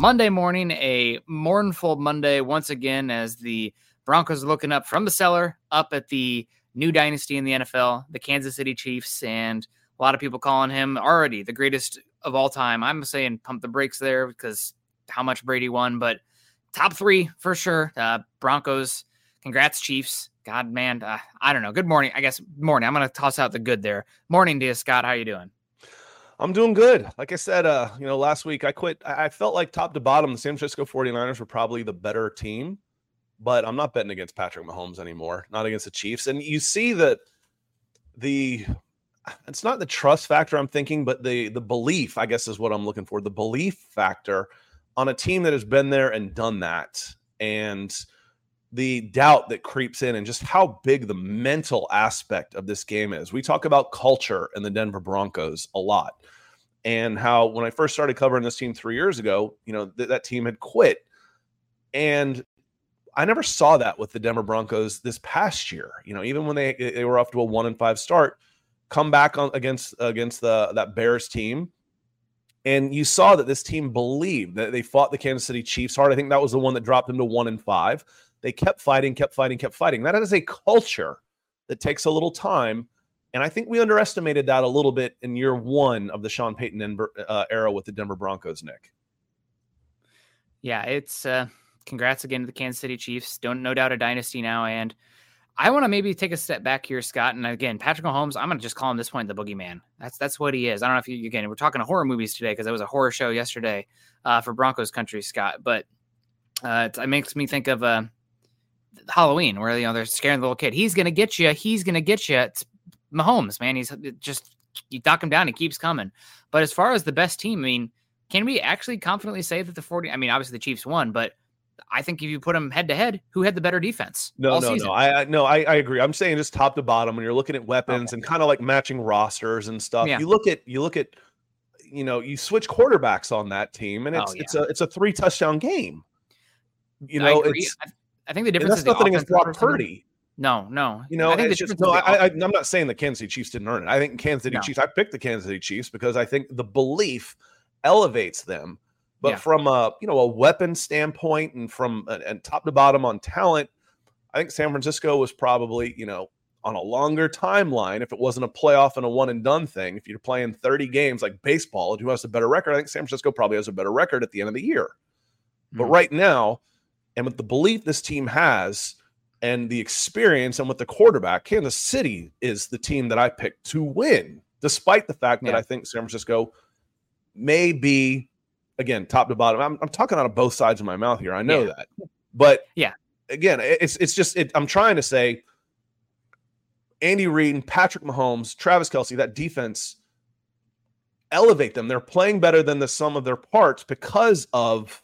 Monday morning, a mournful Monday once again as the Broncos looking up from the cellar up at the new dynasty in the NFL, the Kansas City Chiefs, and a lot of people calling him already the greatest of all time. I'm saying pump the brakes there because how much Brady won, but top three for sure. Uh, Broncos, congrats, Chiefs. God, man, uh, I don't know. Good morning. I guess morning. I'm to toss out the good there. Morning you, Scott. How you doing? I'm doing good. Like I said, uh, you know, last week I quit. I felt like top to bottom, the San Francisco 49ers were probably the better team, but I'm not betting against Patrick Mahomes anymore, not against the Chiefs. And you see that the it's not the trust factor I'm thinking, but the the belief, I guess, is what I'm looking for. The belief factor on a team that has been there and done that. And the doubt that creeps in and just how big the mental aspect of this game is. We talk about culture in the Denver Broncos a lot. And how when I first started covering this team 3 years ago, you know, th- that team had quit. And I never saw that with the Denver Broncos this past year. You know, even when they they were off to a 1 and 5 start, come back on against against the that Bears team and you saw that this team believed that they fought the Kansas City Chiefs hard. I think that was the one that dropped them to one and five. They kept fighting, kept fighting, kept fighting. That is a culture that takes a little time. And I think we underestimated that a little bit in year one of the Sean Payton uh, era with the Denver Broncos, Nick. Yeah, it's uh, congrats again to the Kansas City Chiefs. Don't no doubt a dynasty now. And I want to maybe take a step back here, Scott. And again, Patrick Mahomes, I'm going to just call him this point the boogeyman. That's that's what he is. I don't know if you again we're talking to horror movies today because it was a horror show yesterday uh, for Broncos country, Scott. But uh, it, it makes me think of uh, Halloween, where you know they're scaring the little kid. He's gonna get you. He's gonna get you. It's Mahomes, man. He's just you knock him down, he keeps coming. But as far as the best team, I mean, can we actually confidently say that the 40? I mean, obviously the Chiefs won, but I think if you put them head to head, who had the better defense? No, no, season? no. I, I no, I, I agree. I'm saying just top to bottom when you're looking at weapons okay. and kind of like matching rosters and stuff. Yeah. You look at you look at you know you switch quarterbacks on that team, and oh, it's oh, yeah. it's a it's a three touchdown game. You know, it's I, think the difference is nothing against Brock Purdy. No, no. You know, I think just, no, I, am not saying the Kansas City Chiefs didn't earn it. I think Kansas City no. Chiefs. I picked the Kansas City Chiefs because I think the belief elevates them. But yeah. from a you know a weapon standpoint and from and top to bottom on talent, I think San Francisco was probably you know on a longer timeline. If it wasn't a playoff and a one and done thing, if you're playing 30 games like baseball and who has a better record, I think San Francisco probably has a better record at the end of the year. Mm-hmm. But right now, and with the belief this team has and the experience and with the quarterback, Kansas City is the team that I picked to win, despite the fact yeah. that I think San Francisco may be, again, top to bottom. I'm, I'm talking out of both sides of my mouth here. I know yeah. that. But yeah, again, it's it's just it, I'm trying to say Andy Reid and Patrick Mahomes, Travis Kelce, that defense elevate them. They're playing better than the sum of their parts because of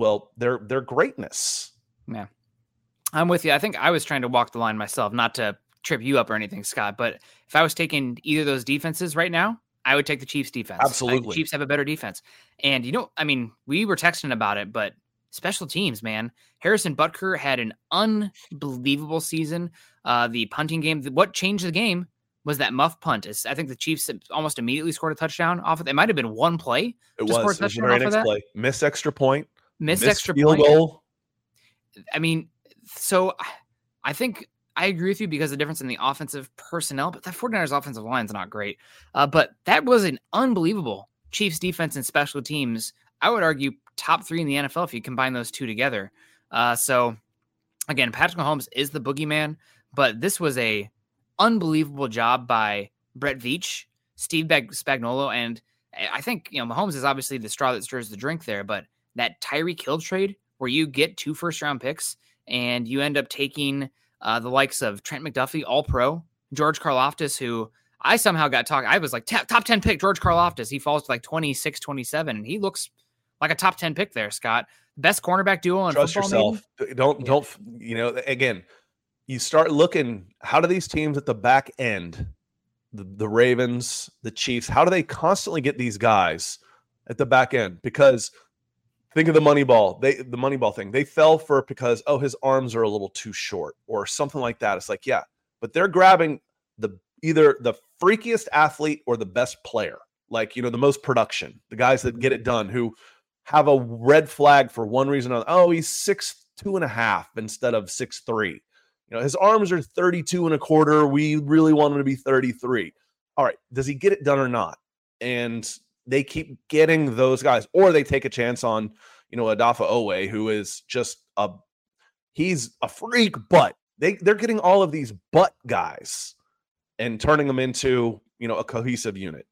well, their their greatness. Yeah. I'm with you. I think I was trying to walk the line myself, not to trip you up or anything, Scott. But if I was taking either of those defenses right now, I would take the Chiefs defense. Absolutely. The Chiefs have a better defense. And you know, I mean, we were texting about it, but special teams, man. Harrison Butker had an unbelievable season. Uh, the punting game, what changed the game was that muff punt. I think the Chiefs almost immediately scored a touchdown off of it. It might have been one play. It was, it was a very next play. Miss extra point. Miss, extra field point. goal. I mean, so I think I agree with you because the difference in the offensive personnel, but the 49ers offensive line is not great. Uh, but that was an unbelievable Chiefs defense and special teams. I would argue top three in the NFL if you combine those two together. Uh, so again, Patrick Mahomes is the boogeyman, but this was a unbelievable job by Brett Veach, Steve Spagnuolo, and I think you know Mahomes is obviously the straw that stirs the drink there, but that Tyreek Hill trade where you get two first round picks and you end up taking uh, the likes of Trent McDuffie, All Pro, George Karlaftis, who I somehow got talking. I was like top, top 10 pick, George Karlaftis. He falls to like 26, 27, and he looks like a top 10 pick there, Scott. Best cornerback duo in Trust football. yourself. Maybe? Don't, don't, you know, again, you start looking, how do these teams at the back end, the, the Ravens, the Chiefs, how do they constantly get these guys at the back end? Because think of the money ball they the money ball thing. They fell for it because oh his arms are a little too short or something like that. It's like yeah but they're grabbing the either the freakiest athlete or the best player like you know the most production the guys that get it done who have a red flag for one reason or oh he's six two and a half instead of six three. You know his arms are 32 and a quarter. We really want him to be 33 all right does he get it done or not? And they keep getting those guys, or they take a chance on, you know, Adafa Owe, who is just a he's a freak, but they they're getting all of these butt guys and turning them into you know a cohesive unit.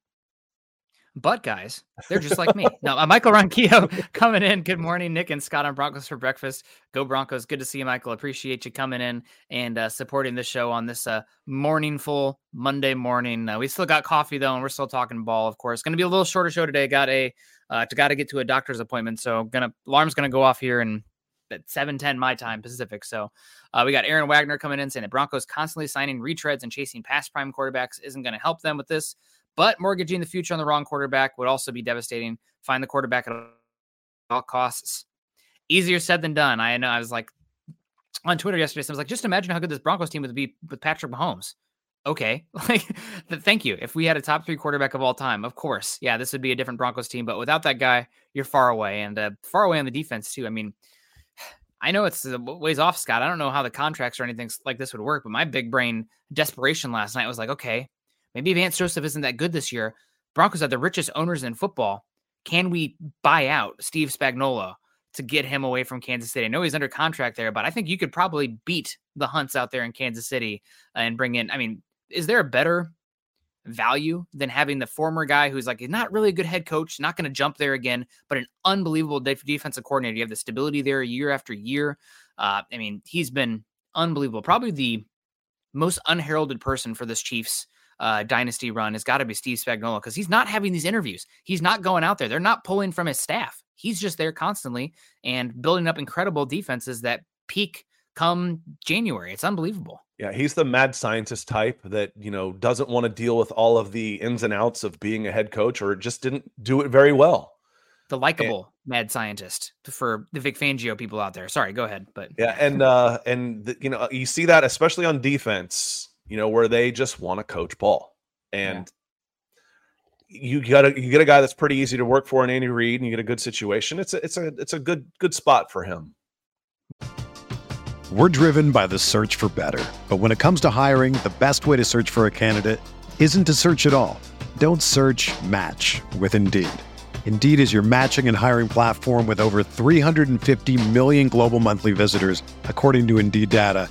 But guys, they're just like me. Now, uh, Michael Ronquillo coming in. Good morning, Nick and Scott on Broncos for breakfast. Go Broncos! Good to see you, Michael. Appreciate you coming in and uh, supporting the show on this uh, morningful Monday morning. Uh, we still got coffee though, and we're still talking ball. Of course, going to be a little shorter show today. Got a uh, to got to get to a doctor's appointment, so gonna alarm's gonna go off here and at 7:10 my time Pacific. So uh, we got Aaron Wagner coming in saying that Broncos constantly signing retreads and chasing past prime quarterbacks isn't going to help them with this. But mortgaging the future on the wrong quarterback would also be devastating. Find the quarterback at all costs. Easier said than done. I know. I was like on Twitter yesterday. I was like, just imagine how good this Broncos team would be with Patrick Mahomes. Okay, like, thank you. If we had a top three quarterback of all time, of course, yeah, this would be a different Broncos team. But without that guy, you're far away, and uh, far away on the defense too. I mean, I know it's a ways off, Scott. I don't know how the contracts or anything like this would work, but my big brain desperation last night was like, okay, Maybe Vance Joseph isn't that good this year. Broncos are the richest owners in football. Can we buy out Steve Spagnuolo to get him away from Kansas City? I know he's under contract there, but I think you could probably beat the Hunts out there in Kansas City and bring in. I mean, is there a better value than having the former guy who's like not really a good head coach, not going to jump there again, but an unbelievable defensive coordinator? You have the stability there year after year. Uh, I mean, he's been unbelievable. Probably the most unheralded person for this Chiefs uh, dynasty run has got to be Steve Spagnuolo because he's not having these interviews. He's not going out there. They're not pulling from his staff. He's just there constantly and building up incredible defenses that peak come January. It's unbelievable. Yeah, he's the mad scientist type that, you know, doesn't want to deal with all of the ins and outs of being a head coach or just didn't do it very well. The likable and, mad scientist for the Vic Fangio people out there. Sorry, go ahead. But yeah, and uh and the, you know, you see that especially on defense you know, where they just want to coach ball. And yeah. you got a you get a guy that's pretty easy to work for in Andy Reid, and you get a good situation. It's a it's a it's a good good spot for him. We're driven by the search for better, but when it comes to hiring, the best way to search for a candidate isn't to search at all. Don't search. Match with Indeed. Indeed is your matching and hiring platform with over 350 million global monthly visitors, according to Indeed data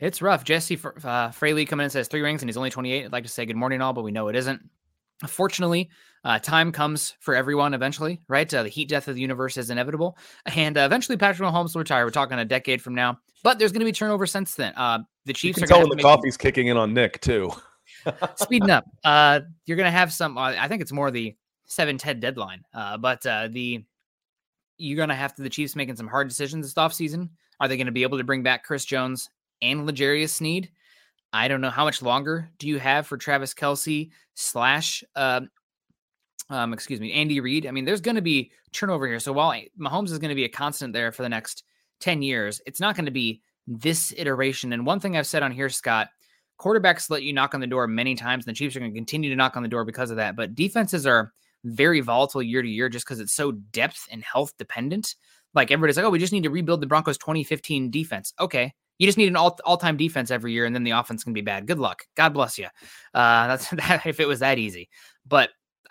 It's rough. Jesse uh, Fraley coming in and says three rings and he's only 28. I'd like to say good morning, all, but we know it isn't. Fortunately, uh, time comes for everyone eventually, right? Uh, the heat death of the universe is inevitable. And uh, eventually, Patrick Mahomes will retire. We're talking a decade from now, but there's going to be turnover since then. Uh, the Chiefs you are can tell going when the coffee's kicking in on Nick, too. speeding up. Uh, you're going to have some, uh, I think it's more the 7 10 deadline, but the you're going to have to, the Chiefs making some hard decisions this offseason. Are they going to be able to bring back Chris Jones and L'Jarius Sneed? I don't know how much longer do you have for Travis Kelce slash uh, um, excuse me, Andy Reid. I mean, there's going to be turnover here. So while Mahomes is going to be a constant there for the next 10 years, it's not going to be this iteration. And one thing I've said on here, Scott, quarterbacks let you knock on the door many times, and the Chiefs are going to continue to knock on the door because of that. But defenses are very volatile year to year just because it's so depth and health dependent. Like everybody's like, oh, we just need to rebuild the Broncos 2015 defense. Okay. You just need an all, all-time defense every year, and then the offense can be bad. Good luck. God bless you. Uh, that's that, if it was that easy. But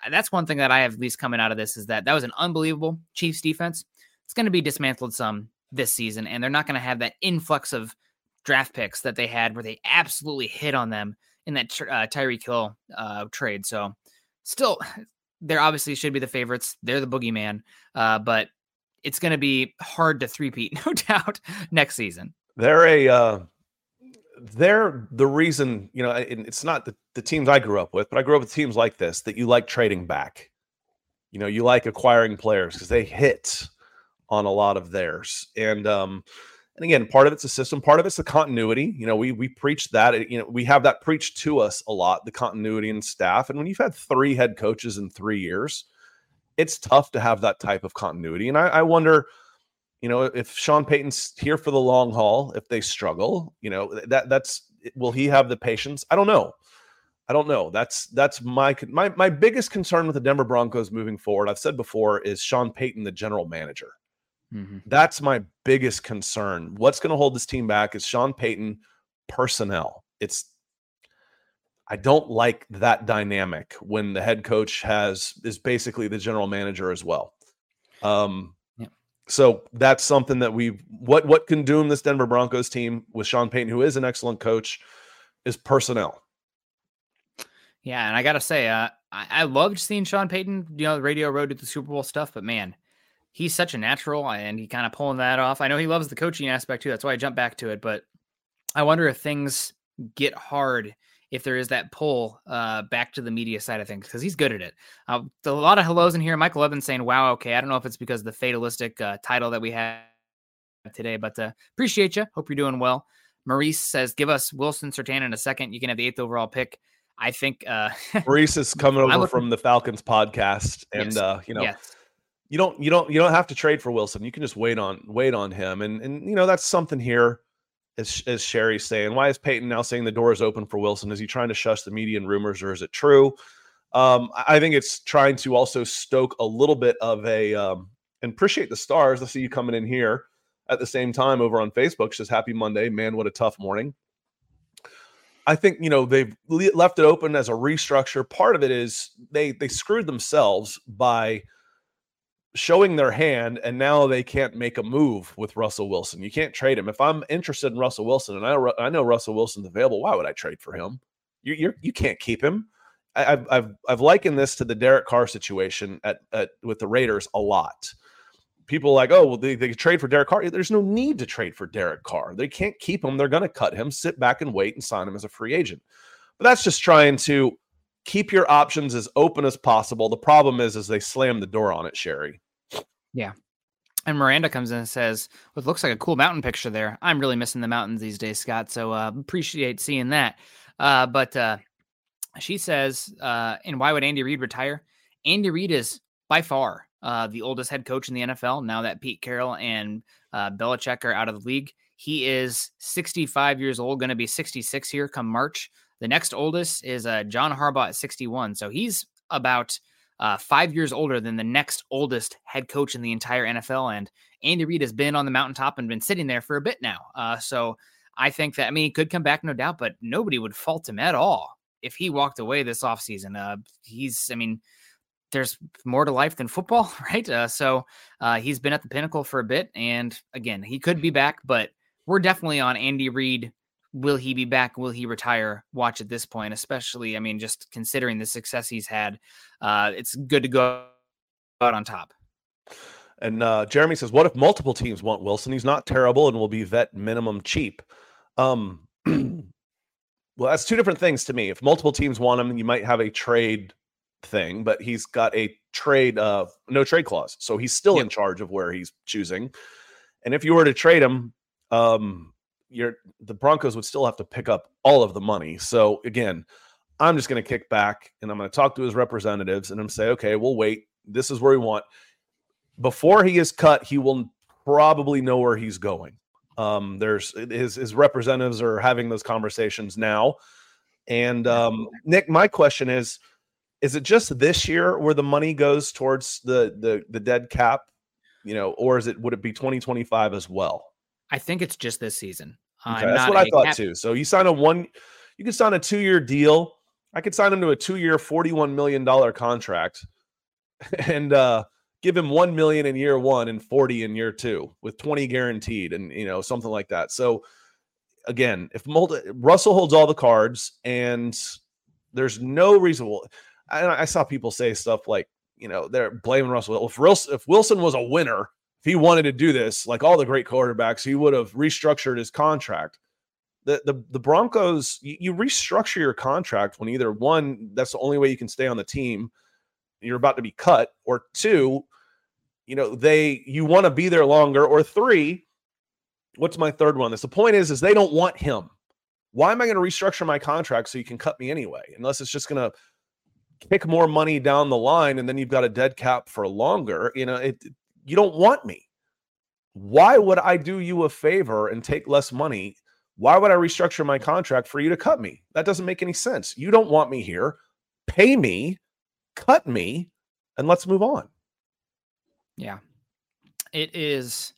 that's one thing that I have at least coming out of this is that that was an unbelievable Chiefs defense. It's going to be dismantled some this season, and they're not going to have that influx of draft picks that they had where they absolutely hit on them in that uh, Tyreek Hill uh, trade. So, still, they obviously should be the favorites. They're the boogeyman, uh, but it's going to be hard to threepeat, no doubt, next season. They're a uh, they're the reason you know. It's not the, the teams I grew up with, but I grew up with teams like this that you like trading back. You know, you like acquiring players because they hit on a lot of theirs, and um, and again, part of it's a system, part of it's the continuity. You know, we we preach that. You know, we have that preached to us a lot, the continuity and staff. And when you've had three head coaches in three years, it's tough to have that type of continuity. And I, I wonder you know, if Sean Payton's here for the long haul, if they struggle, you know, that that's will he have the patience? I don't know. I don't know. That's that's my my my biggest concern with the Denver Broncos moving forward. I've said before is Sean Payton, the general manager. Mm-hmm. That's my biggest concern. What's going to hold this team back is Sean Payton personnel. It's I don't like that dynamic when the head coach has is basically the general manager as well. Um, so that's something that we what what can doom this Denver Broncos team with Sean Payton, who is an excellent coach, is personnel. Yeah, and I gotta say, uh, I, I loved seeing Sean Payton, you know, Radio Road to the Super Bowl stuff, but man, he's such a natural and he kind of pulling that off. I know he loves the coaching aspect too. That's why I jump back to it. But I wonder if things get hard if there is that pull uh, back to the media side of things because he's good at it. Uh, a lot of hellos in here. Michael Evans saying, "Wow, okay." I don't know if it's because of the fatalistic uh, title that we had today, but uh, appreciate you. Hope you're doing well. Maurice says, "Give us Wilson Surtain in a second. You can have the eighth overall pick." I think uh, Maurice is coming over from the Falcons podcast, and yes. uh, you know. Yes. You don't you don't you don't have to trade for Wilson. You can just wait on wait on him. And and you know that's something here as, Sherry's saying, why is Payton now saying the door is open for Wilson? Is he trying to shush the media and rumors, or is it true? Um, I think it's trying to also stoke a little bit of a um, and appreciate the stars. I see you coming in here at the same time over on Facebook. Says Happy Monday, man! What a tough morning. I think you know they've left it open as a restructure. Part of it is they they screwed themselves by showing their hand and now they can't make a move with Russell Wilson. You can't trade him. If I'm interested in Russell Wilson and I, I know Russell Wilson's available, why would I trade for him? You you're, you can't keep him. I, have I've I've likened this to the Derek Carr situation at, at with the Raiders a lot. People like, oh, well, they, they trade for Derek Carr. There's no need to trade for Derek Carr. They can't keep him. They're going to cut him, sit back and wait and sign him as a free agent. But that's just trying to keep your options as open as possible. The problem is, is they slam the door on it, Sherry. Yeah. And Miranda comes in and says, it looks like a cool mountain picture there. I'm really missing the mountains these days, Scott. So uh, appreciate seeing that. Uh, but uh, she says, uh, and why would Andy Reid retire? Andy Reid is by far uh, the oldest head coach in the NFL. Now that Pete Carroll and uh, Belichick are out of the league, he is 65 years old, going to be 66 here come March. The next oldest is uh, John Harbaugh at 61. So he's about uh, five years older than the next oldest head coach in the entire NFL. And Andy Reid has been on the mountaintop and been sitting there for a bit now. Uh, so I think that, I mean, he could come back, no doubt, but nobody would fault him at all if he walked away this offseason. Uh, he's, I mean, there's more to life than football, right? Uh, so uh, he's been at the pinnacle for a bit. And again, he could be back, but we're definitely on Andy Reid will he be back? Will he retire? Watch at this point, especially, I mean, just considering the success he's had, uh, it's good to go out on top. And uh, Jeremy says, "What if multiple teams want Wilson? He's not terrible and will be vet minimum cheap." Um, well, that's two different things to me. If multiple teams want him, you might have a trade thing, but he's got a trade, uh, no trade clause, so he's still yep. in charge of where he's choosing. And if you were to trade him, um, you're the Broncos would still have to pick up all of the money. So again, I'm just going to kick back and I'm going to talk to his representatives and I'm say, okay, we'll wait. This is where we want. Before he is cut, he will probably know where he's going. Um, there's his his representatives are having those conversations now. And um, Nick, my question is: Is it just this year where the money goes towards the the the dead cap, you know, or is it would it be 2025 as well? I think it's just this season. Okay, that's what I thought cap- too. So you sign a one, you can sign a two year deal. I could sign him to a two year, forty one million dollar contract, and uh, give him one million in year one and forty in year two, with twenty guaranteed, and you know something like that. So again, if multi- Russell holds all the cards, and there's no reasonable, I, I saw people say stuff like, you know, they're blaming Russell. If Wilson, if Wilson was a winner, if he wanted to do this, like all the great quarterbacks, he would have restructured his contract. The the, the Broncos, you, you restructure your contract when either one, that's the only way you can stay on the team. You're about to be cut, or two, you know, they you want to be there longer, or three, what's my third one? This the point is, is they don't want him. Why am I going to restructure my contract so you can cut me anyway? Unless it's just going to kick more money down the line and then you've got a dead cap for longer. You know, it you don't want me. Why would I do you a favor and take less money? Why would I restructure my contract for you to cut me? That doesn't make any sense. You don't want me here. Pay me, cut me, and let's move on. Yeah. It is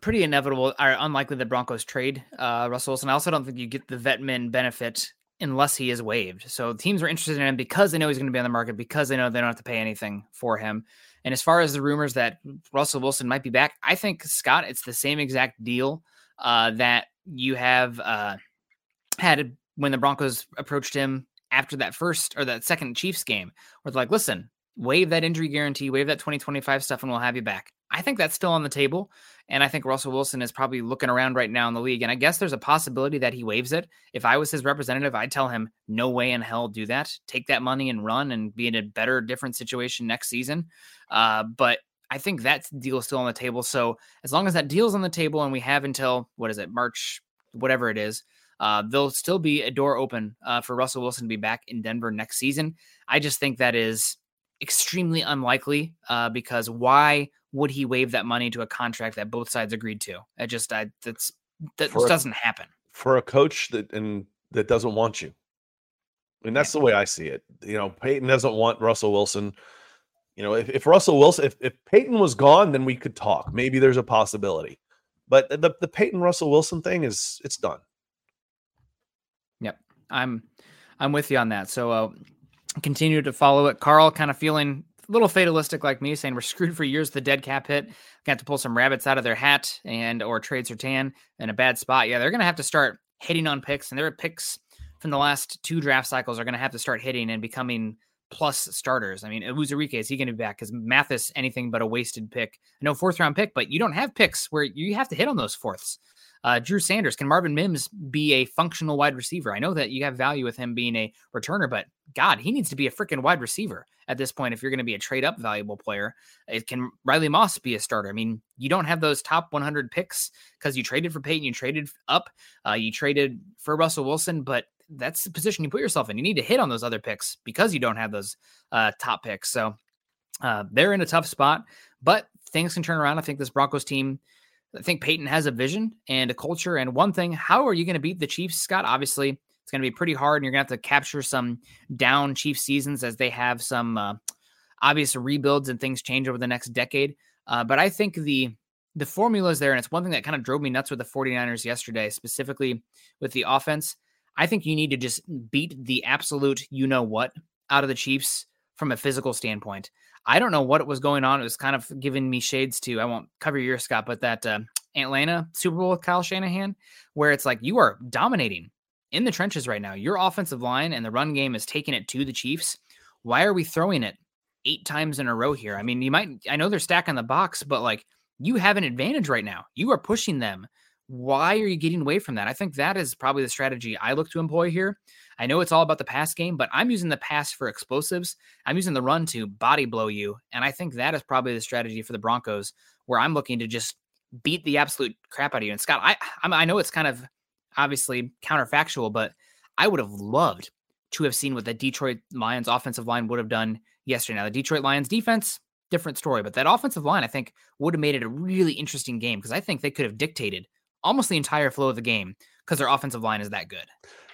pretty inevitable or unlikely that Broncos trade uh, Russell Wilson. I also don't think you get the vet min benefit unless he is waived. So teams are interested in him because they know he's going to be on the market, because they know they don't have to pay anything for him. And as far as the rumors that Russell Wilson might be back, I think Scott, it's the same exact deal uh, that you have uh, had when the Broncos approached him after that first or that second Chiefs game, where they're like, "Listen, waive that injury guarantee, waive that 2025 stuff, and we'll have you back." I think that's still on the table. And I think Russell Wilson is probably looking around right now in the league. And I guess there's a possibility that he waives it. If I was his representative, I'd tell him, no way in hell do that. Take that money and run and be in a better, different situation next season. Uh, but I think that deal is still on the table. So as long as that deal's on the table and we have until, what is it, March, whatever it is, uh, there'll still be a door open uh, for Russell Wilson to be back in Denver next season. I just think that is extremely unlikely uh, because why would he waive that money to a contract that both sides agreed to? It just I, that's that just doesn't happen for a coach that and that doesn't want you. I mean, that's yeah. the way I see it. You know, Payton doesn't want Russell Wilson. You know, if, if Russell Wilson, if, if Payton was gone, then we could talk. Maybe there's a possibility. But the, the Payton Russell Wilson thing is it's done. Yep. I'm I'm with you on that. So uh continue to follow it. Carl kind of feeling a little fatalistic like me, saying we're screwed for years. The dead cap hit. Got to pull some rabbits out of their hat and or trade Surtain in a bad spot. Yeah, they're gonna have to start hitting on picks, and their picks from the last two draft cycles are gonna have to start hitting and becoming plus starters. I mean, Uwazurike, is he going to be back? Because Mathis, anything but a wasted pick. No fourth round pick, but you don't have picks where you have to hit on those fourths. Uh, Drew Sanders, can Marvin Mims be a functional wide receiver? I know that you have value with him being a returner, but God, he needs to be a freaking wide receiver at this point if you're going to be a trade up valuable player. It can Riley Moss be a starter? I mean, you don't have those top 100 picks because you traded for Payton, you traded up, uh, you traded for Russell Wilson, but that's the position you put yourself in. You need to hit on those other picks because you don't have those uh, top picks. So Uh, they're in a tough spot, but things can turn around. I think this Broncos team, I think Payton has a vision and a culture. And one thing, how are you going to beat the Chiefs, Scott? Obviously, it's going to be pretty hard, and you're going to have to capture some down Chiefs seasons as they have some uh, obvious rebuilds and things change over the next decade. Uh, but I think the the formula is there, and it's one thing that kind of drove me nuts with the 49ers yesterday, specifically with the offense. I think you need to just beat the absolute you know what out of the Chiefs from a physical standpoint. I don't know what was going on. It was kind of giving me shades to, I won't cover your Scott, but that uh, Atlanta Super Bowl with Kyle Shanahan, where it's like you are dominating in the trenches right now. Your offensive line and the run game is taking it to the Chiefs. Why are we throwing it eight times in a row here? I mean, you might, I know they're stacking the box, but like you have an advantage right now. You are pushing them. Why are you getting away from that? I think that is probably the strategy I look to employ here. I know it's all about the pass game, but I'm using the pass for explosives. I'm using the run to body blow you. And I think that is probably the strategy for the Broncos, where I'm looking to just beat the absolute crap out of you. And Scott, I I know it's kind of obviously counterfactual, but I would have loved to have seen what the Detroit Lions offensive line would have done yesterday. Now, the Detroit Lions defense, different story, but that offensive line, I think, would have made it a really interesting game because I think they could have dictated almost the entire flow of the game because their offensive line is that good.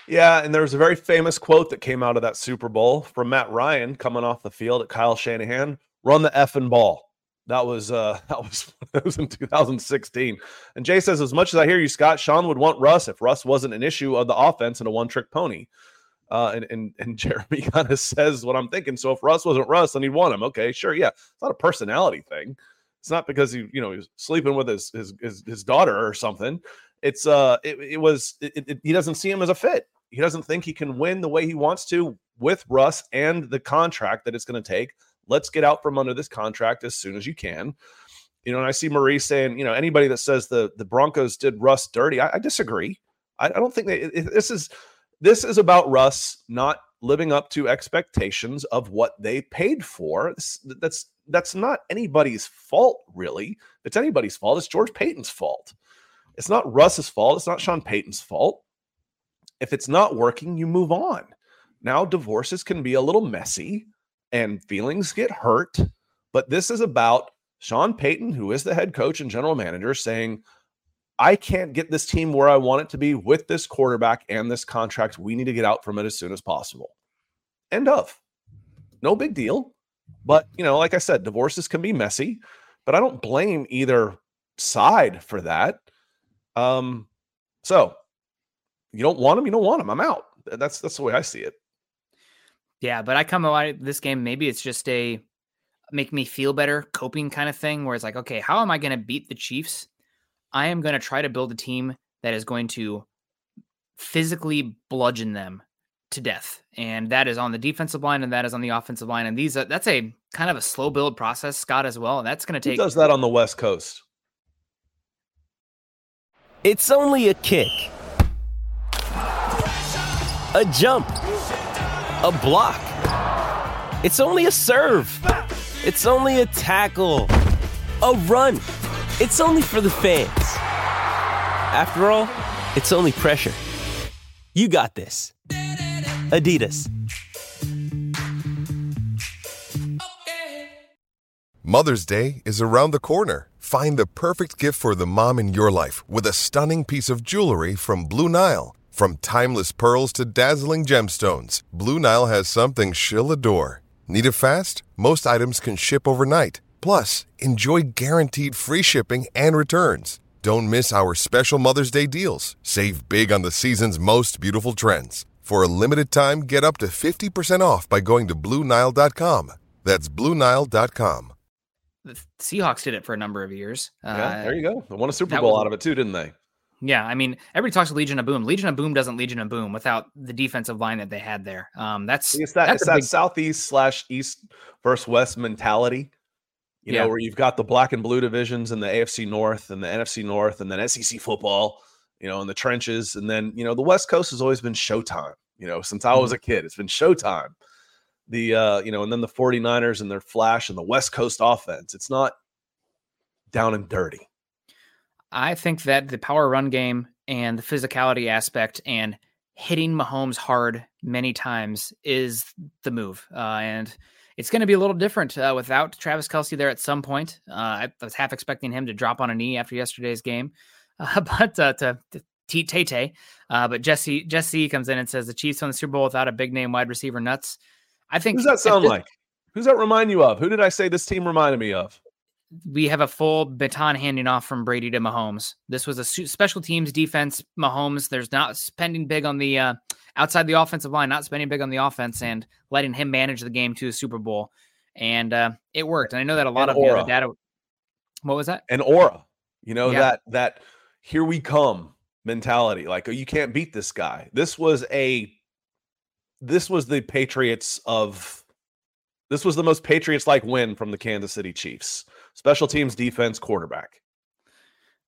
Yeah, and there was a very famous quote that came out of that Super Bowl from Matt Ryan coming off the field at Kyle Shanahan: "Run the effing ball." That was uh that was that was in 2016. And Jay says, as much as I hear you, Scott, Sean would want Russ if Russ wasn't an issue of the offense and a one-trick pony. Uh, and and and Jeremy kind of says what I'm thinking. So if Russ wasn't Russ, then he'd want him. Okay, sure, yeah. It's not a personality thing. It's not because he, you know, he was sleeping with his his his, his daughter or something. It's uh, it, it was it, it, he doesn't see him as a fit. He doesn't think he can win the way he wants to with Russ and the contract that it's going to take. Let's get out from under this contract as soon as you can. You know, and I see Marie saying, you know, anybody that says the the Broncos did Russ dirty, I, I disagree. I, I, don't think that this is this is about Russ not living up to expectations of what they paid for. That's that's not anybody's fault, really. It's anybody's fault, it's George Paton's fault. It's not Russ's fault. It's not Sean Payton's fault. If it's not working, you move on. Now, divorces can be a little messy and feelings get hurt, but this is about Sean Payton, who is the head coach and general manager, saying, I can't get this team where I want it to be with this quarterback and this contract. We need to get out from it as soon as possible. End of. No big deal. But, you know, like I said, divorces can be messy, but I don't blame either side for that. Um, so you don't want him, you don't want him. I'm out. That's that's the way I see it. Yeah, but I come out this game. Maybe it's just a make me feel better coping kind of thing, where it's like, okay, how am I going to beat the Chiefs? I am going to try to build a team that is going to physically bludgeon them to death, and that is on the defensive line, and that is on the offensive line. And these that's a kind of a slow build process, Scott, as well. And that's going to take. Who does that on the West Coast? It's only a kick a jump, a block. It's only a serve. It's only a tackle, a run. It's only for the fans. After all, it's only pressure. You got this. Adidas. Mother's Day is around the corner. Find the perfect gift for the mom in your life with a stunning piece of jewelry from Blue Nile. From timeless pearls to dazzling gemstones, Blue Nile has something she'll adore. Need it fast? Most items can ship overnight. Plus, enjoy guaranteed free shipping and returns. Don't miss our special Mother's Day deals. Save big on the season's most beautiful trends. For a limited time, get up to 50% off by going to BlueNile.com. That's BlueNile.com. The Seahawks did it for a number of years. Yeah, uh, there you go. They won a Super Bowl was, out of it too, didn't they? Yeah, I mean, everybody talks Legion of Boom. Legion of Boom doesn't Legion of Boom without the defensive line that they had there. Um, that's it's that that's it's that big... southeast slash east versus west mentality. You yeah. know, where you've got the black and blue divisions and the AFC North and the NFC North and then SEC football, you know, in the trenches. And then, you know, the West Coast has always been showtime, you know, since I was mm-hmm. a kid. It's been showtime. The uh, you know, and then the 49ers and their flash and the West Coast offense. It's not down and dirty. I think that the power run game and the physicality aspect and hitting Mahomes hard many times is the move. Uh, and it's going to be a little different uh, without Travis Kelce there at some point. Uh, I was half expecting him to drop on a knee after yesterday's game, uh, but uh, to, to Tay Tay. Uh, but Jesse Jesse comes in and says the Chiefs won the Super Bowl without a big name wide receiver nuts. I think. Who's that sound like? Who's that remind you of? Who did I say this team reminded me of? We have a full baton handing off from Brady to Mahomes. This was a special teams defense. Mahomes, there's not spending big on the uh, outside the offensive line, not spending big on the offense, and letting him manage the game to a Super Bowl, and uh, it worked. And I know that a lot and of aura. the data. What was that? An aura, you know Yeah. that that here we come mentality. Like oh, you can't beat this guy. This was a this was the Patriots of this was the most Patriots like win from the Kansas City Chiefs. Special teams, defense, quarterback.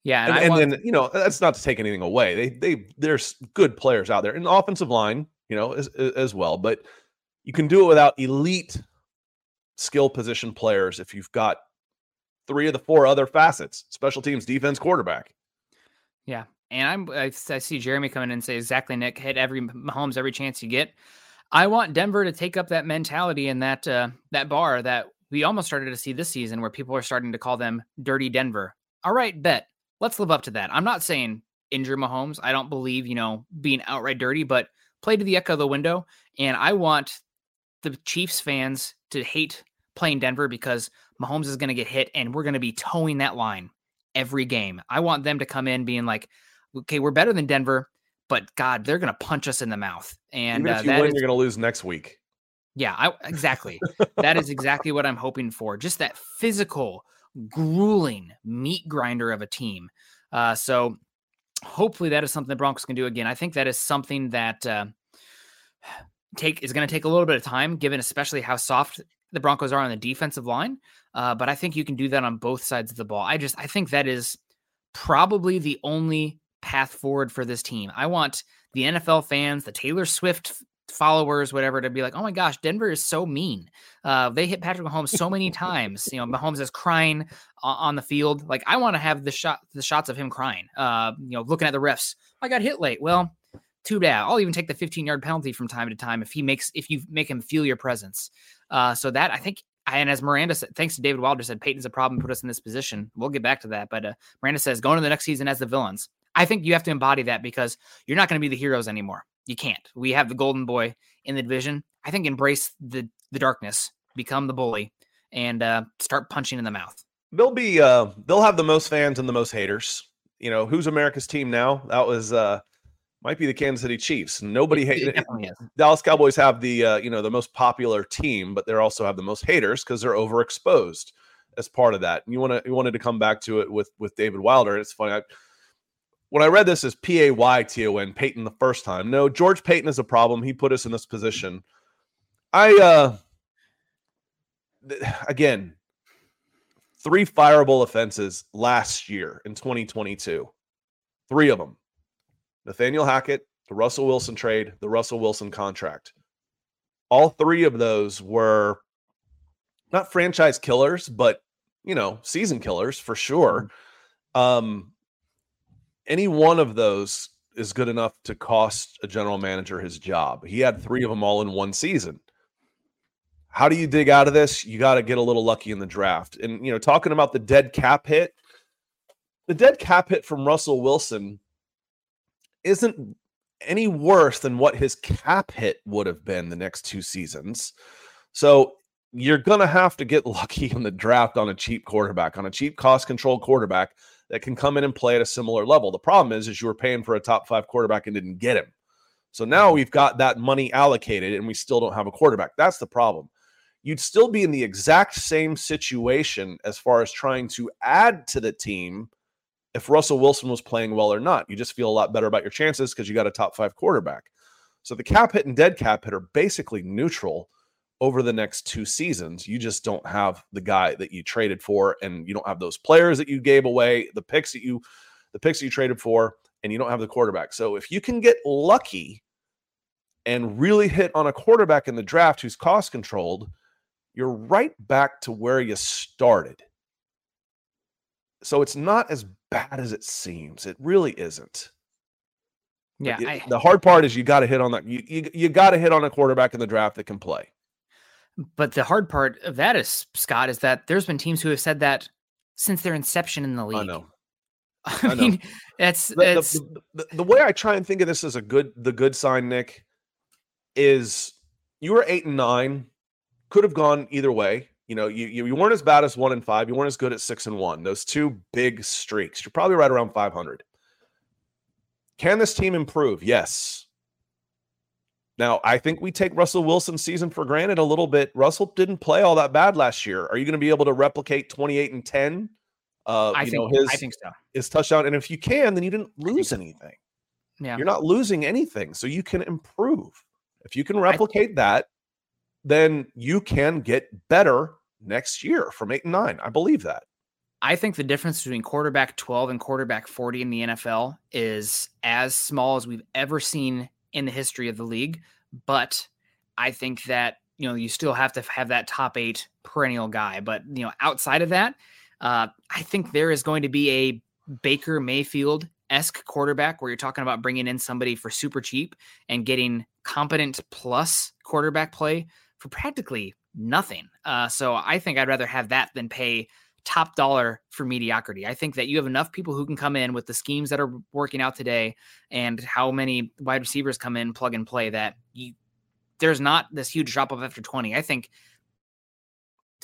Yeah, and, And, and want- then you know that's not to take anything away. They they there's good players out there, and the offensive line, you know, as as well. But you can do it without elite skill position players if you've got three of the four other facets: special teams, defense, quarterback. Yeah, and I'm I, I see Jeremy coming in and say exactly Nick hit every Mahomes every chance you get. I want Denver to take up that mentality and that uh, that bar that we almost started to see this season, where people are starting to call them "Dirty Denver." All right, bet let's live up to that. I'm not saying injure Mahomes. I don't believe you know being outright dirty, but play to the echo of the window. And I want the Chiefs fans to hate playing Denver because Mahomes is going to get hit, and we're going to be towing that line every game. I want them to come in being like, okay, we're better than Denver, but God, they're going to punch us in the mouth. And Even uh, if you that win, is- you're going to lose next week. yeah, I, exactly. that is exactly what I'm hoping for. Just that physical, grueling meat grinder of a team. Uh, so hopefully that is something the Broncos can do again. I think that is something that uh, take is going to take a little bit of time, given especially how soft the Broncos are on the defensive line. Uh, but I think you can do that on both sides of the ball. I just I think that is probably the only path forward for this team. I want the NFL fans, the Taylor Swift followers, whatever, to be like, oh my gosh, Denver is so mean. Uh, they hit Patrick Mahomes so many times. You know, Mahomes is crying on the field. Like I want to have the shot, the shots of him crying. Uh, you know, looking at the refs. I got hit late. Well, too bad. I'll even take the 15 yard penalty from time to time if he makes if you make him feel your presence. Uh, so that I think. And as Miranda said, thanks to David Wilder said, Peyton's a problem, put us in this position. We'll get back to that. But uh, Miranda says, going to the next season as the villains. I think you have to embody that because you're not going to be the heroes anymore. You can't. We have the golden boy in the division. I think embrace the the darkness, become the bully, and uh, start punching in the mouth. They'll be uh they'll have the most fans and the most haters. You know, who's America's team now? That was uh might be the Kansas City Chiefs. Nobody It- it hated. Dallas Cowboys have the uh, you know the most popular team, but they also have the most haters because they're overexposed as part of that. And you want to you wanted to come back to it with with David Wilder. It's funny. I, when I read this as P A Y T O N Peyton the first time, no, George Paton is a problem. He put us in this position. I uh th- again three fireable offenses last year in 2022. Three of them. Nathaniel Hackett, the Russell Wilson trade, the Russell Wilson contract. All three of those were not franchise killers, but you know, season killers for sure. Um any one of those is good enough to cost a general manager his job. He had three of them all in one season. How do you dig out of this? You got to get a little lucky in the draft. And you know, talking about the dead cap hit, the dead cap hit from Russell Wilson isn't any worse than what his cap hit would have been the next two seasons. So you're going to have to get lucky in the draft on a cheap quarterback, on a cheap cost controlled quarterback that can come in and play at a similar level. The problem is, is you were paying for a top five quarterback and didn't get him. So now mm-hmm. we've got that money allocated and we still don't have a quarterback. That's the problem. You'd still be in the exact same situation as far as trying to add to the team if Russell Wilson was playing well or not. You just feel a lot better about your chances because you got a top five quarterback. So the cap hit and dead cap hit are basically neutral over the next two seasons. You just don't have the guy that you traded for, and you don't have those players that you gave away, the picks that you the picks that you traded for, and you don't have the quarterback. So if you can get lucky and really hit on a quarterback in the draft who's cost controlled, you're right back to where you started. So it's not as bad as it seems. It really isn't. Yeah, it- I, the hard part is you got to hit on that. You you, you got to hit on a quarterback in the draft that can play. But the hard part of that is Scott is that there's been teams who have said that since their inception in the league. I know. I, I know. mean, it's The, the, the, the way I try and think of this as a good the good sign, Nick, is you were eight and nine, could have gone either way. You know, you, you you weren't as bad as one and five. You weren't as good at six and one. Those two big streaks. You're probably right around 500. Can this team improve? Yes. Now, I think we take Russell Wilson's season for granted a little bit. Russell didn't play all that bad last year. Are you going to be able to replicate 28 and 10? Uh, I you think know, his I think so. his touchdown. And if you can, then you didn't lose anything. Yeah. You're not losing anything. So you can improve. If you can replicate that, then you can get better next year from eight and nine. I believe that. I think the difference between quarterback 12 and quarterback 40 in the NFL is as small as we've ever seen in the history of the league. But I think that, you know, you still have to have that top eight perennial guy. But, you know, outside of that, uh, I think there is going to be a Baker Mayfield esque quarterback where you're talking about bringing in somebody for super cheap and getting competent plus quarterback play for practically nothing. Uh, so I think I'd rather have that than pay top dollar for mediocrity. I think that you have enough people who can come in with the schemes that are working out today and how many wide receivers come in plug and play that you there's not this huge drop off after 20. I think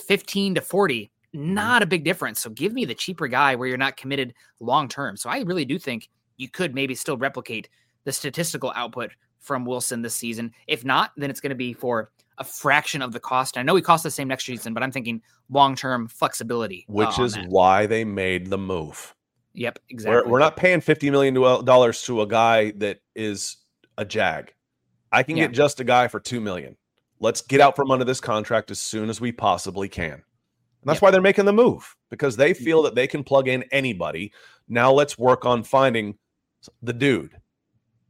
15 to 40 mm-hmm. not a big difference. So give me the cheaper guy where you're not committed long term. So I really do think you could maybe still replicate the statistical output from Wilson this season. If not, then it's going to be for a fraction of the cost. I know he costs the same next season, but I'm thinking long term flexibility. uh, Which is that. why they made the move. yep, exactly. We're, we're not paying $50 million to a guy that is a jag. I can Yeah. get just a guy for 2 million. Let's get out from under this contract as soon as we possibly can. And that's Yeah. why they're making the move because they feel that they can plug in anybody. Now let's work on finding the dude.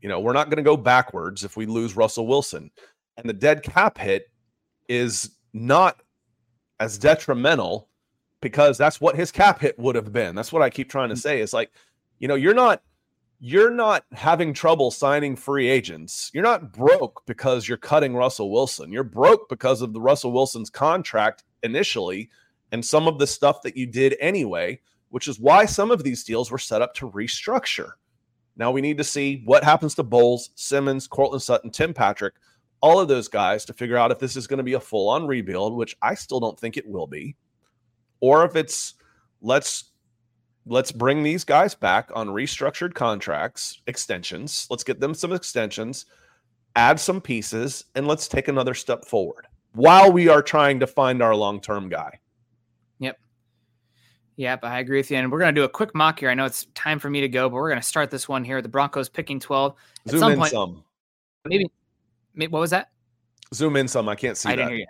You know, we're not going to go backwards if we lose Russell Wilson. And the dead cap hit is not as detrimental because that's what his cap hit would have been. That's what I keep trying to mm. say. Is like, you know, you're not you're not having trouble signing free agents. You're not broke because you're cutting Russell Wilson. You're broke because of the Russell Wilson's contract initially and some of the stuff that you did anyway, which is why some of these deals were set up to restructure. Now we need to see what happens to Bolles, Simmons, Courtland Sutton, Tim Patrick, all of those guys to figure out if this is going to be a full on rebuild, which I still don't think it will be, or if it's let's let's bring these guys back on restructured contracts, extensions. Let's get them some extensions, add some pieces, and let's take another step forward while we are trying to find our long term guy. Yep, Yep, I agree with you. And we're going to do a quick mock here. I know it's time for me to go, but we're going to start this one here. The Broncos picking 12. At Zoom some in point, some. maybe, may- what was that? Zoom in some. I can't see I that. didn't hear you.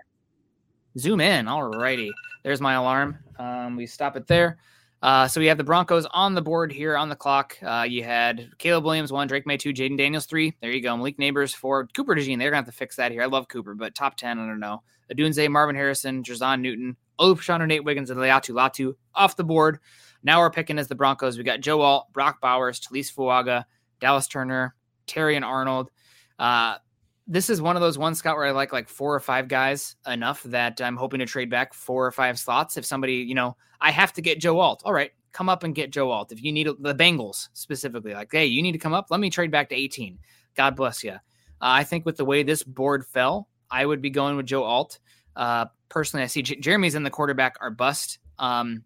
Zoom in. All righty. There's my alarm. Um, we stop it there. Uh, so we have the Broncos on the board here on the clock. Uh, you had Caleb Williams one, Drake Maye two, Jayden Daniels three. There you go. Malik Nabers four, Cooper DeJean. They're gonna have to fix that here. I love Cooper, but top ten, I don't know. Odunze, Marvin Harrison, Jer'Zhan Newton, Olushano, Nate Wiggins, and Laiatu Latu off the board. Now we're picking as the Broncos. We got Joe Alt, Brock Bowers, Taliese Fuaga, Dallas Turner, Terrion Arnold. Uh, this is one of those ones, Scott, where I like like four or five guys enough that I'm hoping to trade back four or five slots. If somebody, you know, I have to get Joe Alt. All right, come up and get Joe Alt. If you need the Bengals specifically, like, hey, you need to come up. Let me trade back to 18. God bless you. Uh, I think with the way this board fell, I would be going with Joe Alt. Uh, personally, I see J- Jeremy's in the quarterback or bust um,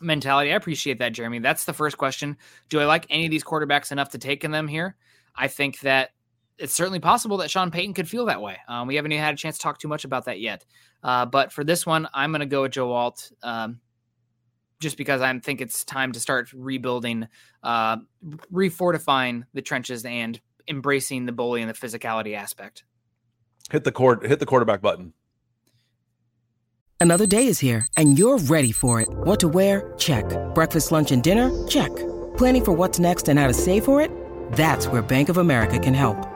mentality. I appreciate that, Jeremy. That's the first question. Do I like any of these quarterbacks enough to take in them here? I think that it's certainly possible that Sean Payton could feel that way. Um, we haven't even had a chance to talk too much about that yet. Uh, but for this one, I'm going to go with Joe Alt. Um, just because I think it's time to start rebuilding, uh, refortifying the trenches and embracing the bully and the physicality aspect. Hit the cord. Hit the quarterback button. Another day is here, and you're ready for it. What to wear? Check. Breakfast, lunch, and dinner? Check. Planning for what's next and how to save for it? That's where Bank of America can help.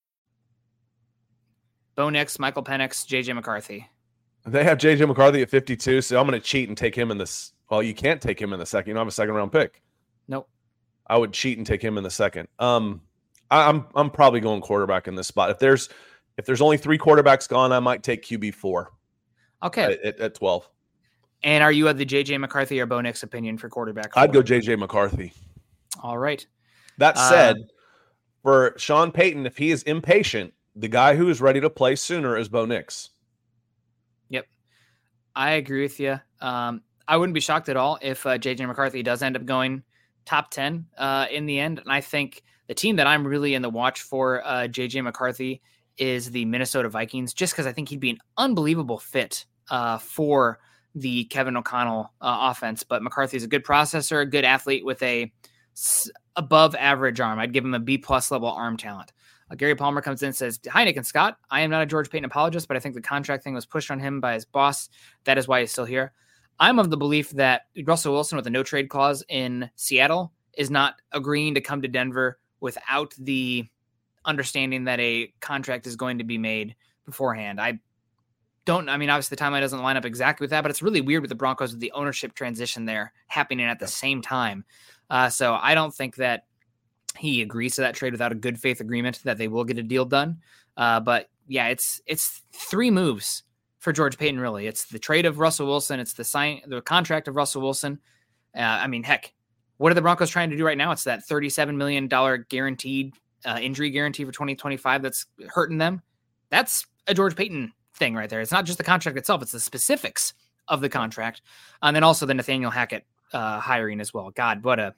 Bo Nix, Michael Penix, JJ McCarthy. They have JJ McCarthy at 52, so I'm going to cheat and take him in this. Well, you can't take him in the second. You don't have a second round pick. Nope. I would cheat and take him in the second. Um, I, I'm I'm probably going quarterback in this spot. If there's if there's only three quarterbacks gone, I might take QB four. Okay. At, at 12. And are you of the JJ McCarthy or Bo Nix opinion for quarterback? I'd go JJ McCarthy. All right. That Uh, said, for Sean Payton, if he is impatient, the guy who is ready to play sooner is Bo Nix. Yep. I agree with you. Um, I wouldn't be shocked at all if uh, JJ McCarthy does end up going top 10 uh, in the end. And I think the team that I'm really in the watch for uh, JJ McCarthy is the Minnesota Vikings, just because I think he'd be an unbelievable fit uh, for the Kevin O'Connell uh, offense. But McCarthy's a good processor, a good athlete with a s- above average arm. I'd give him a B plus level arm talent. Uh, Gary Palmer comes in and says, Hi, Nick and Scott. I am not a George Paton apologist, but I think the contract thing was pushed on him by his boss. That is why he's still here. I'm of the belief that Russell Wilson with a no trade clause in Seattle is not agreeing to come to Denver without the understanding that a contract is going to be made beforehand. I don't, I mean, obviously the timeline doesn't line up exactly with that, but it's really weird with the Broncos with the ownership transition there happening at the same time. Uh, so I don't think that he agrees to that trade without a good faith agreement that they will get a deal done. Uh, but yeah, it's it's three moves for George Paton. Really, it's the trade of Russell Wilson, it's the sign, the contract of Russell Wilson. Uh, I mean, heck, what are the Broncos trying to do right now? It's that thirty-seven million dollar guaranteed uh, injury guarantee for twenty twenty-five that's hurting them. That's a George Paton thing right there. It's not just the contract itself; it's the specifics of the contract, and then also the Nathaniel Hackett uh, hiring as well. God, what a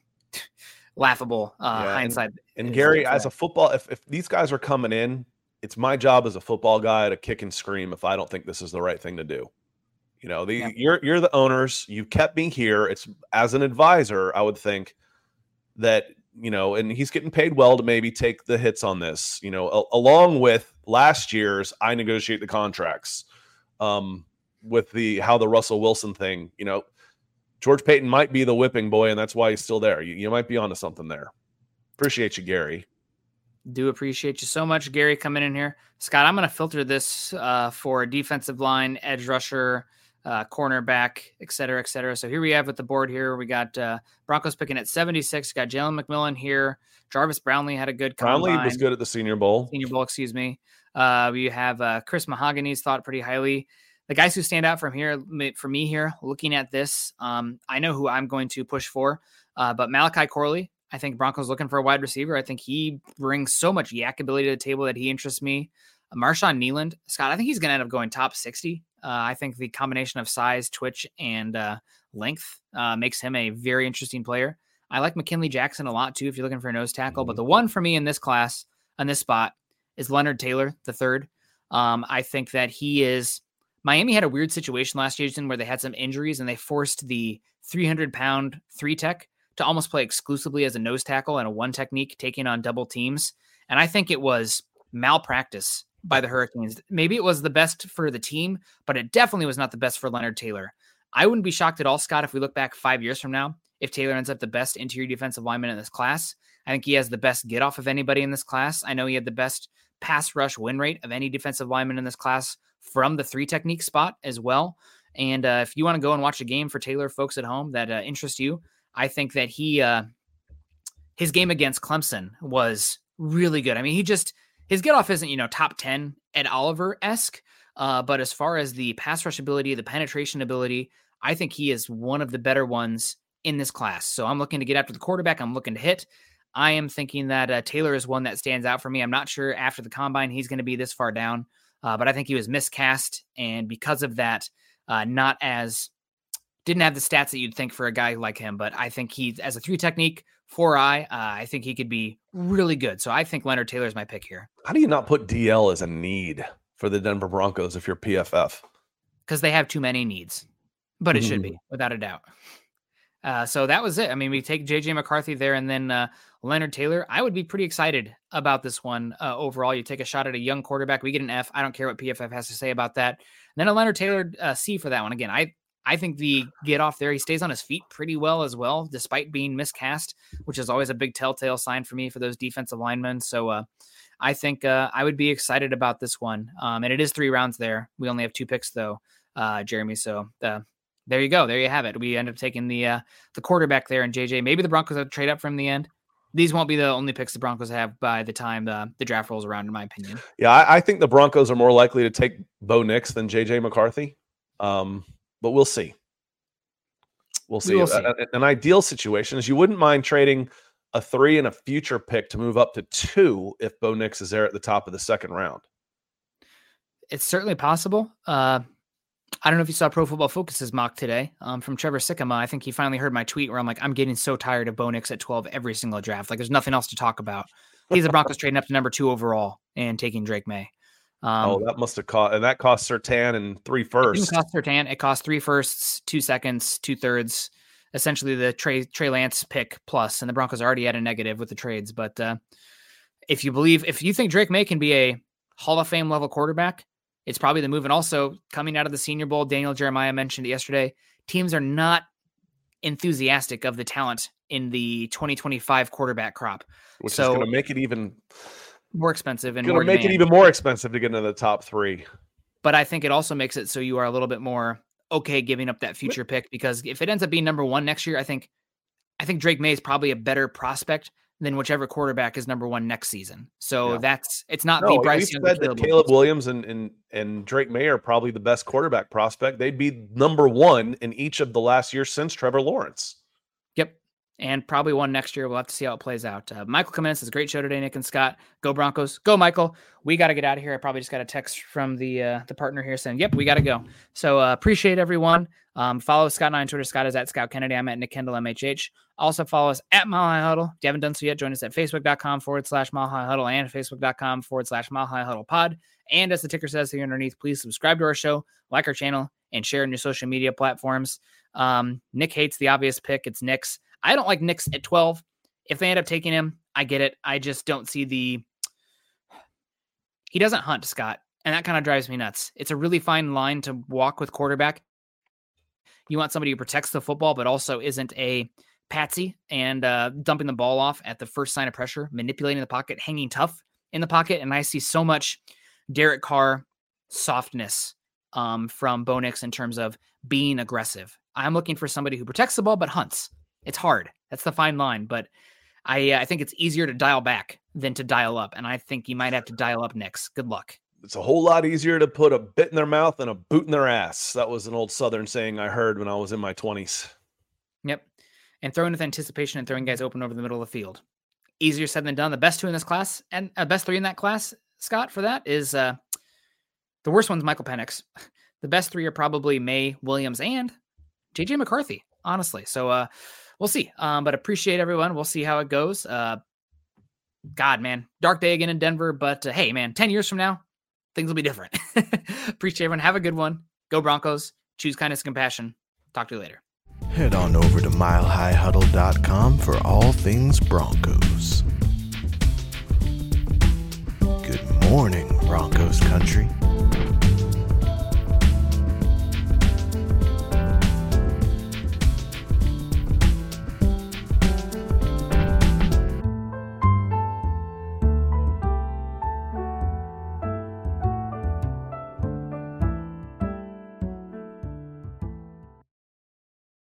laughable uh, Yeah, hindsight. And is Gary, as a football, if, if these guys are coming in, it's my job as a football guy to kick and scream if I don't think this is the right thing to do. You know, the Yeah. you're you're the owners. You kept me here. It's as an advisor, I would think that you know, and he's getting paid well to maybe take the hits on this. You know, a- along with last year's, I negotiate the contracts. Um, with the how the Russell Wilson thing, you know, George Paton might be the whipping boy, and that's why he's still there. You, you might be onto something there. Appreciate you, Gary. Do appreciate you so much, Gary, coming in here. Scott, I'm going to filter this uh, for defensive line, edge rusher, uh, cornerback, et cetera, et cetera. So here we have with the board here, we got uh, Broncos picking at 76. Got Jalen McMillan here. Jarvis Brownlee had a good Brownlee was good at the Senior Bowl. Senior Bowl, excuse me. Uh, we have uh, Chris Mahogany's thought pretty highly. The guys who stand out from here, for me here, looking at this, um, I know who I'm going to push for, uh, but Malachi Corley, I think Broncos looking for a wide receiver. I think he brings so much YAC ability to the table that he interests me. Uh, Marshawn Kneeland, Scott, I think he's going to end up going top 60. Uh, I think the combination of size, twitch, and uh, length uh, makes him a very interesting player. I like McKinley Jackson a lot too if you're looking for a nose tackle. But the one for me in this class, on this spot, is Leonard Taylor, the third. Um, I think that he is. Miami had a weird situation last season where they had some injuries and they forced the 300 pound three tech to almost play exclusively as a nose tackle and a one technique, taking on double teams. And I think it was malpractice by the Hurricanes. Maybe it was the best for the team, but it definitely was not the best for Leonard Taylor. I wouldn't be shocked at all, Scott, if we look back five years from now, if Taylor ends up the best interior defensive lineman in this class. I think he has the best get off of anybody in this class. I know he had the best pass rush win rate of any defensive lineman in this class from the three technique spot as well. And uh, if you want to go and watch a game for Taylor, folks at home that uh, interest you, I think that he uh, his game against Clemson was really good. I mean, he just his get off isn't you know top ten Ed Oliver esque, uh, but as far as the pass rush ability, the penetration ability, I think he is one of the better ones in this class. So I'm looking to get after the quarterback. I'm looking to hit. I am thinking that uh, Taylor is one that stands out for me. I'm not sure after the combine he's going to be this far down, uh, but I think he was miscast, and because of that, uh, not as didn't have the stats that you'd think for a guy like him, but I think he, as a three technique, four eye, uh, I think he could be really good. So I think Leonard Taylor is my pick here. How do you not put DL as a need for the Denver Broncos if you're PFF? Because they have too many needs, but it should be without a doubt. Uh, so that was it. I mean, we take JJ McCarthy there and then uh, Leonard Taylor. I would be pretty excited about this one uh, overall. You take a shot at a young quarterback. We get an F. I don't care what PFF has to say about that. And then a Leonard Taylor uh, C for that one. Again, I I think the get off there, he stays on his feet pretty well as well, despite being miscast, which is always a big telltale sign for me for those defensive linemen. So uh, I think uh, I would be excited about this one. Um, and it is three rounds there. We only have two picks though, uh, Jeremy. So there you go. There you have it. We end up taking the uh, the quarterback there and JJ. Maybe the Broncos will trade up from the end. These won't be the only picks the Broncos have by the time the, the draft rolls around, in my opinion. Yeah, I, I think the Broncos are more likely to take Bo Nix than JJ McCarthy. Um, but we'll see. We'll see. We will see. An ideal situation is you wouldn't mind trading a three and a future pick to move up to two if Bo Nix is there at the top of the second round. It's certainly possible. Uh, I don't know if you saw Pro Football Focus's mock today um, from Trevor Sikkema. I think he finally heard my tweet where I'm like, I'm getting so tired of Bo Nix at 12 every single draft. Like, there's nothing else to talk about. He's the Broncos trading up to number two overall and taking Drake Maye. Um, oh, that must have cost, and that cost Sertan and three firsts. didn't cost Sertan. It cost three firsts, two seconds, two thirds. Essentially, the Trey Trey Lance pick plus, and the Broncos already had a negative with the trades. But uh, if you believe, if you think Drake Maye can be a Hall of Fame level quarterback, it's probably the move. And also coming out of the Senior Bowl, Daniel Jeremiah mentioned it yesterday. Teams are not enthusiastic of the talent in the 2025 quarterback crop. which so is going to make it even more expensive and going more to make it even more expensive to get into the top three. but I think it also makes it so you are a little bit more okay giving up that future pick because if it ends up being number one next year, I think I think Drake Maye is probably a better prospect than whichever quarterback is number one next season. So Yeah. that's it's not No, the Bryce Young. said that Caleb Williams and, and and Drake Maye are probably the best quarterback prospect. They'd be number one in each of the last years since Trevor Lawrence. And probably one next year. We'll have to see how it plays out. Uh, Michael Kamenis a great show today, Nick and Scott. Go Broncos. Go, Michael. We got to get out of here. I probably just got a text from the uh, the partner here saying, yep, we got to go. So uh, appreciate everyone. Um, follow Scott and I on Twitter. Scott is at Scout Kennedy. I'm at Nick Kendell MHH. Also follow us at Mile High Huddle. If you haven't done so yet, join us at facebook.com forward slash Mile High Huddle and facebook.com forward slash Mile High Huddle pod. And as the ticker says here underneath, please subscribe to our show, like our channel, and share on your social media platforms. Um, Nick hates the obvious pick. It's Nix. I don't like Nix at 12. If they end up taking him, I get it. I just don't see the. He doesn't hunt, Scott. And that kind of drives me nuts. It's a really fine line to walk with quarterback. You want somebody who protects the football, but also isn't a patsy and uh, dumping the ball off at the first sign of pressure, manipulating the pocket, hanging tough in the pocket. And I see so much Derek Carr softness um, from Bo Nix in terms of being aggressive. I'm looking for somebody who protects the ball but hunts. It's hard. That's the fine line, but I uh, I think it's easier to dial back than to dial up, and I think you might have to dial up next. Good luck. It's a whole lot easier to put a bit in their mouth than a boot in their ass. That was an old Southern saying I heard when I was in my 20s. Yep. And throwing with anticipation and throwing guys open over the middle of the field. Easier said than done. The best two in this class and uh, best three in that class, Scott, for that is uh, the worst one's Michael Penix. The best three are probably Maye, Williams, and JJ McCarthy, honestly. So uh, we'll see. Um, but appreciate everyone. We'll see how it goes. Uh, God, man, dark day again in Denver. But uh, hey, man, 10 years from now, things will be different. appreciate everyone. Have a good one. Go Broncos. Choose kindness and compassion. Talk to you later. Head on over to milehighhuddle.com for all things Broncos. Good morning, Broncos country.